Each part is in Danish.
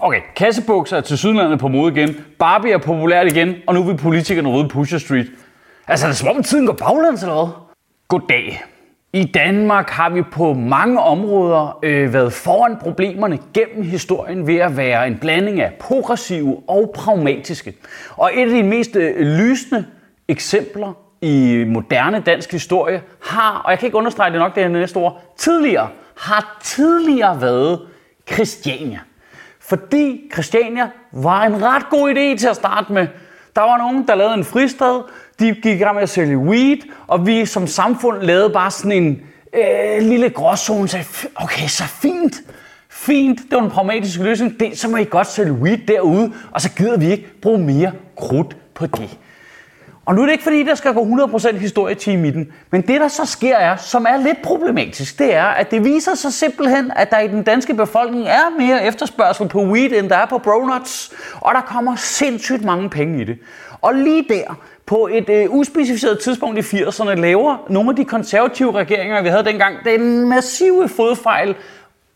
Okay, kassebukser er til sydlandet på mode igen, Barbie er populært igen, og nu vil politikerne rydde Pusher Street. Altså, er som om tiden går baglæns eller hvad? Goddag. I Danmark har vi på mange områder øh, været foran problemerne gennem historien ved at være en blanding af progressive og pragmatiske. Og et af de mest øh, lysende eksempler i moderne dansk historie har, og jeg kan ikke understrege det nok, det her næste ord, tidligere, har tidligere været Christiania. Fordi Christiania var en ret god idé til at starte med. Der var nogen, der lavede en fristad, de gik i gang med at sælge weed, og vi som samfund lavede bare sådan en øh, lille gråzone, sagde, okay, så fint, fint, det var en pragmatisk løsning, det, så må I godt sælge weed derude, og så gider vi ikke bruge mere krudt på det. Og nu er det ikke fordi, der skal gå 100% historietime i den, men det der så sker er, som er lidt problematisk, det er, at det viser sig simpelthen, at der i den danske befolkning er mere efterspørgsel på weed, end der er på bronuts, og der kommer sindssygt mange penge i det. Og lige der, på et øh, uspecificeret tidspunkt i 80'erne, laver nogle af de konservative regeringer, vi havde dengang, den massive fodfejl,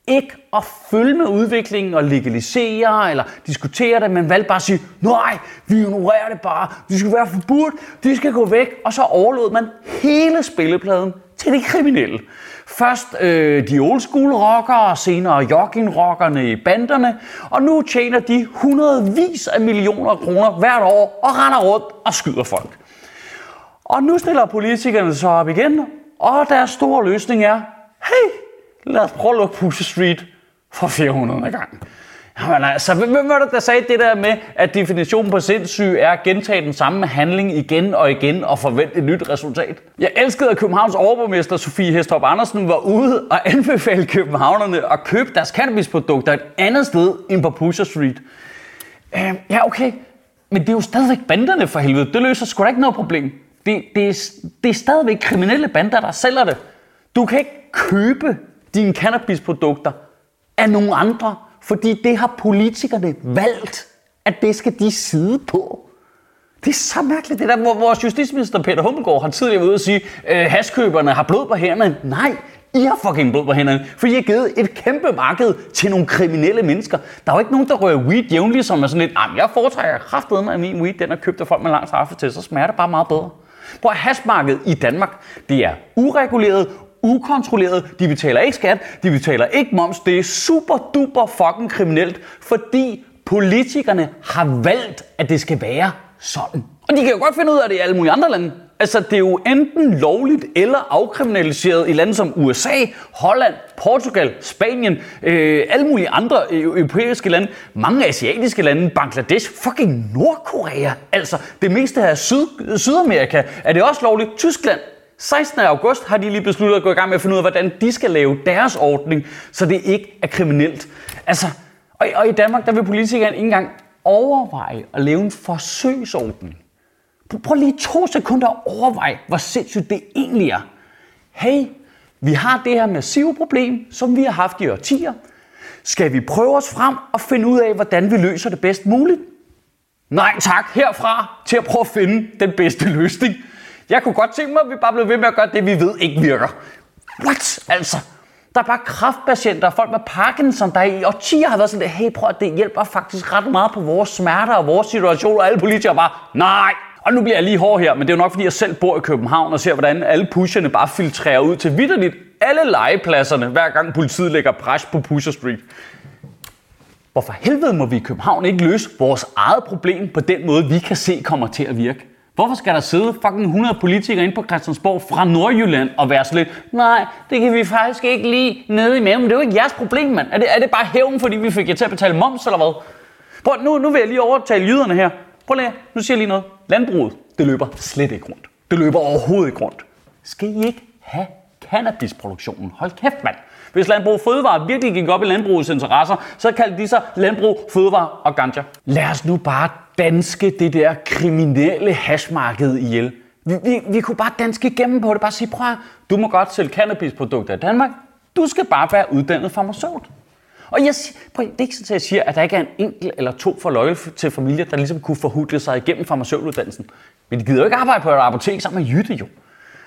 ikke at følge med udviklingen og legalisere eller diskutere det, men valgte bare at sige, nej, vi ignorerer det bare, de skal være forbudt, de skal gå væk, og så overlod man hele spillepladen til de kriminelle. Først øh, de old school rockere, senere jogging-rockerne i banderne, og nu tjener de hundredvis af millioner kroner hvert år og render rundt og skyder folk. Og nu stiller politikerne så op igen, og deres store løsning er, hey, lad os prøve at lukke Pusher Street for 400 gang. Jamen altså, hvem var det, der sagde det der med, at definitionen på sindssyg er at gentage den samme handling igen og igen og forvente et nyt resultat? Jeg elskede, at Københavns overborgmester Sofie Hestrup Andersen var ude og anbefale københavnerne at købe deres cannabisprodukter et andet sted end på Pusher Street. Øh, ja, okay, men det er jo stadigvæk banderne for helvede. Det løser sgu da ikke noget problem. Det, det, er, det er stadigvæk kriminelle bander, der sælger det. Du kan ikke købe dine cannabisprodukter af nogle andre, fordi det har politikerne valgt, at det skal de sidde på. Det er så mærkeligt, det der, hvor vores justitsminister Peter Hummelgaard har tidligere været ude og sige, at øh, haskøberne har blod på hænderne. Nej, I har fucking blod på hænderne, for I har givet et kæmpe marked til nogle kriminelle mennesker. Der er jo ikke nogen, der rører weed jævnligt, som er sådan lidt, jeg foretrækker kraftedeme med min weed, den er købt af folk med lang straffe til, så smager det bare meget bedre. På hashmarkedet i Danmark, det er ureguleret, ukontrolleret, de betaler ikke skat, de betaler ikke moms. Det er super duper fucking kriminelt, fordi politikerne har valgt, at det skal være sådan. Og de kan jo godt finde ud af det i alle mulige andre lande. Altså, det er jo enten lovligt eller afkriminaliseret i lande som USA, Holland, Portugal, Spanien, øh, alle mulige andre europæiske lande, mange asiatiske lande, Bangladesh, fucking Nordkorea. Altså, det meste af Syd- Sydamerika er det også lovligt. Tyskland, 16. august har de lige besluttet at gå i gang med at finde ud af, hvordan de skal lave deres ordning, så det ikke er kriminelt. Altså, og, og i Danmark, der vil politikerne ikke engang overveje at lave en forsøgsordning. Prøv lige to sekunder at overveje, hvor sindssygt det egentlig er. Hey, vi har det her massive problem, som vi har haft i årtier. Skal vi prøve os frem og finde ud af, hvordan vi løser det bedst muligt? Nej tak, herfra til at prøve at finde den bedste løsning. Jeg kunne godt tænke mig, at vi bare blev ved med at gøre det, vi ved ikke virker. What? Altså, der er bare kraftpatienter og folk med Parkinson, der i årtier har været sådan, hey prøv at det hjælper faktisk ret meget på vores smerter og vores situation, og alle politikere bare, nej, og nu bliver jeg lige hård her, men det er jo nok fordi, jeg selv bor i København og ser, hvordan alle pusherne bare filtrerer ud til vidderligt alle legepladserne, hver gang politiet lægger pres på Pusher Street. Hvorfor helvede må vi i København ikke løse vores eget problem på den måde, vi kan se kommer til at virke? Hvorfor skal der sidde fucking 100 politikere inde på Christiansborg fra Nordjylland og være sådan lidt, nej, det kan vi faktisk ikke lige nede i maven. Det er jo ikke jeres problem, mand. Er det, er det bare hævn, fordi vi fik jer til at betale moms, eller hvad? Prøv, nu, nu vil jeg lige overtale jyderne her. Prøv lige, nu siger jeg lige noget. Landbruget, det løber slet ikke rundt. Det løber overhovedet ikke rundt. Skal I ikke have cannabisproduktionen? Hold kæft, mand. Hvis Landbrug Fødevare virkelig gik op i landbrugets interesser, så kaldte de sig Landbrug Fødevare og Ganja. Lad os nu bare danske det der kriminelle hashmarked ihjel. Vi, vi, vi kunne bare danske igennem på det. Bare sige, prøv du må godt sælge cannabisprodukter i Danmark. Du skal bare være uddannet farmaceut. Og jeg, prøv, det er ikke sådan, at jeg siger, at der ikke er en enkelt eller to for løje til familier, der ligesom kunne forhudle sig igennem farmaceutuddannelsen. Men de gider jo ikke arbejde på et apotek sammen med Jytte jo.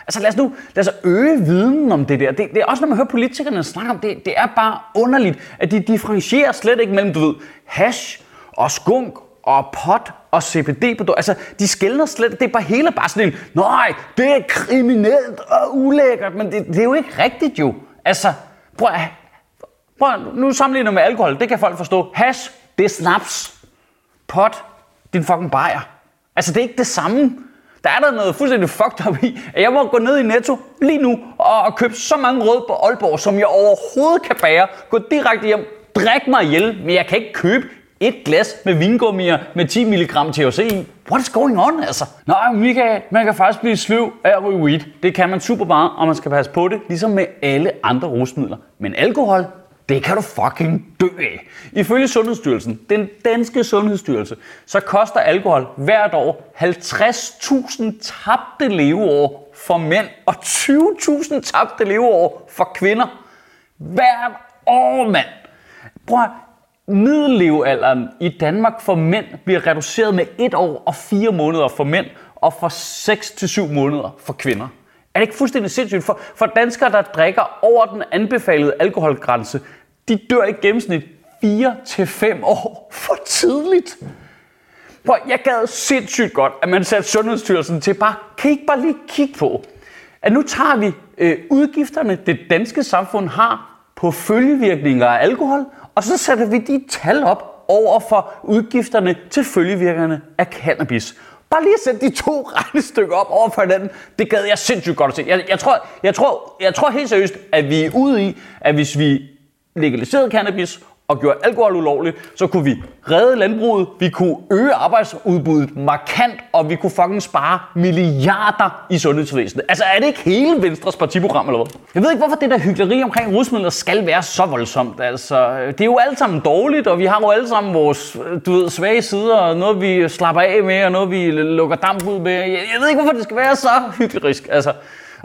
Altså lad os nu lad os øge viden om det der. Det, det er også, når man hører politikerne snakke om det, det er bare underligt, at de differentierer slet ikke mellem, du ved, hash og skunk og pot og CBD. Altså, de skældner slet Det er bare hele bare sådan en, nej, det er kriminelt og ulækkert, men det, det er jo ikke rigtigt jo. Altså, prøv at, prøv at, nu sammenligner med alkohol, det kan folk forstå. Hash, det er snaps. Pot, din fucking bajer. Altså, det er ikke det samme. Der er der noget fuldstændig fucked up i, at jeg må gå ned i Netto lige nu og, og købe så mange rød på Aalborg, som jeg overhovedet kan bære. Gå direkte hjem, drik mig ihjel, men jeg kan ikke købe et glas med vingummier med 10 mg THC i. What is going on, altså? Nej, Michael, man kan faktisk blive sløv af at ryge weed. Det kan man super bare, og man skal passe på det, ligesom med alle andre rusmidler. Men alkohol, det kan du fucking dø af. Ifølge Sundhedsstyrelsen, den danske Sundhedsstyrelse, så koster alkohol hvert år 50.000 tabte leveår for mænd og 20.000 tabte leveår for kvinder. Hvert år, mand! Prøv at, middellevealderen i Danmark for mænd bliver reduceret med et år og fire måneder for mænd, og for 6 til 7 måneder for kvinder. Er det ikke fuldstændig sindssygt? For, for danskere, der drikker over den anbefalede alkoholgrænse, de dør i gennemsnit 4-5 år for tidligt. Prøv, jeg gad sindssygt godt, at man satte Sundhedsstyrelsen til bare, kan I ikke bare lige kigge på, at nu tager vi øh, udgifterne, det danske samfund har på følgevirkninger af alkohol, og så sætter vi de tal op over for udgifterne til følgevirkningerne af cannabis. Bare lige at sætte de to regnestykker op over for hinanden, det gad jeg sindssygt godt at se. Jeg, jeg, tror, jeg, tror, jeg tror helt seriøst, at vi er ude i, at hvis vi legaliserede cannabis og gjorde alkohol ulovligt, så kunne vi redde landbruget, vi kunne øge arbejdsudbuddet markant, og vi kunne fucking spare milliarder i sundhedsvæsenet. Altså er det ikke hele Venstres partiprogram eller hvad? Jeg ved ikke, hvorfor det der hyggeleri omkring rusmidler skal være så voldsomt. Altså, det er jo alt sammen dårligt, og vi har jo alle sammen vores du ved, svage sider, og noget vi slapper af med, og noget vi lukker damp ud med. Jeg, jeg ved ikke, hvorfor det skal være så hyggerisk. Altså,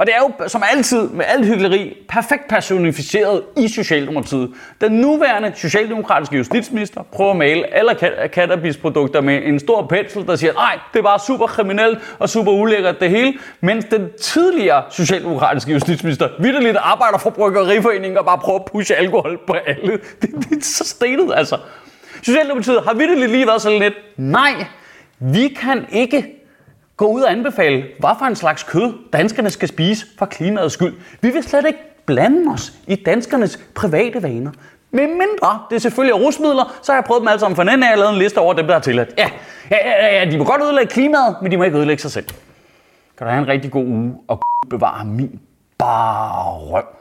og det er jo som altid med alt hyggeleri perfekt personificeret i Socialdemokratiet. Den nuværende socialdemokratiske justitsminister prøver at male alle cannabisprodukter med en stor pensel, der siger, nej, det var super kriminelt og super ulækkert det hele, mens den tidligere socialdemokratiske justitsminister vidderligt arbejder for bryggeriforeningen og bare prøver at pushe alkohol på alle. Det, det er så stenet, altså. Socialdemokratiet har vidderligt lige været så lidt, nej, vi kan ikke gå ud og anbefale, hvad for en slags kød danskerne skal spise for klimaets skyld. Vi vil slet ikke blande os i danskernes private vaner. Med mindre det er selvfølgelig er rusmidler, så har jeg prøvet dem alle sammen for den af og lavet en liste over dem, der er tilladt. Ja, ja, ja, ja, de må godt ødelægge klimaet, men de må ikke ødelægge sig selv. Kan du have en rigtig god uge og bevare min bare røv.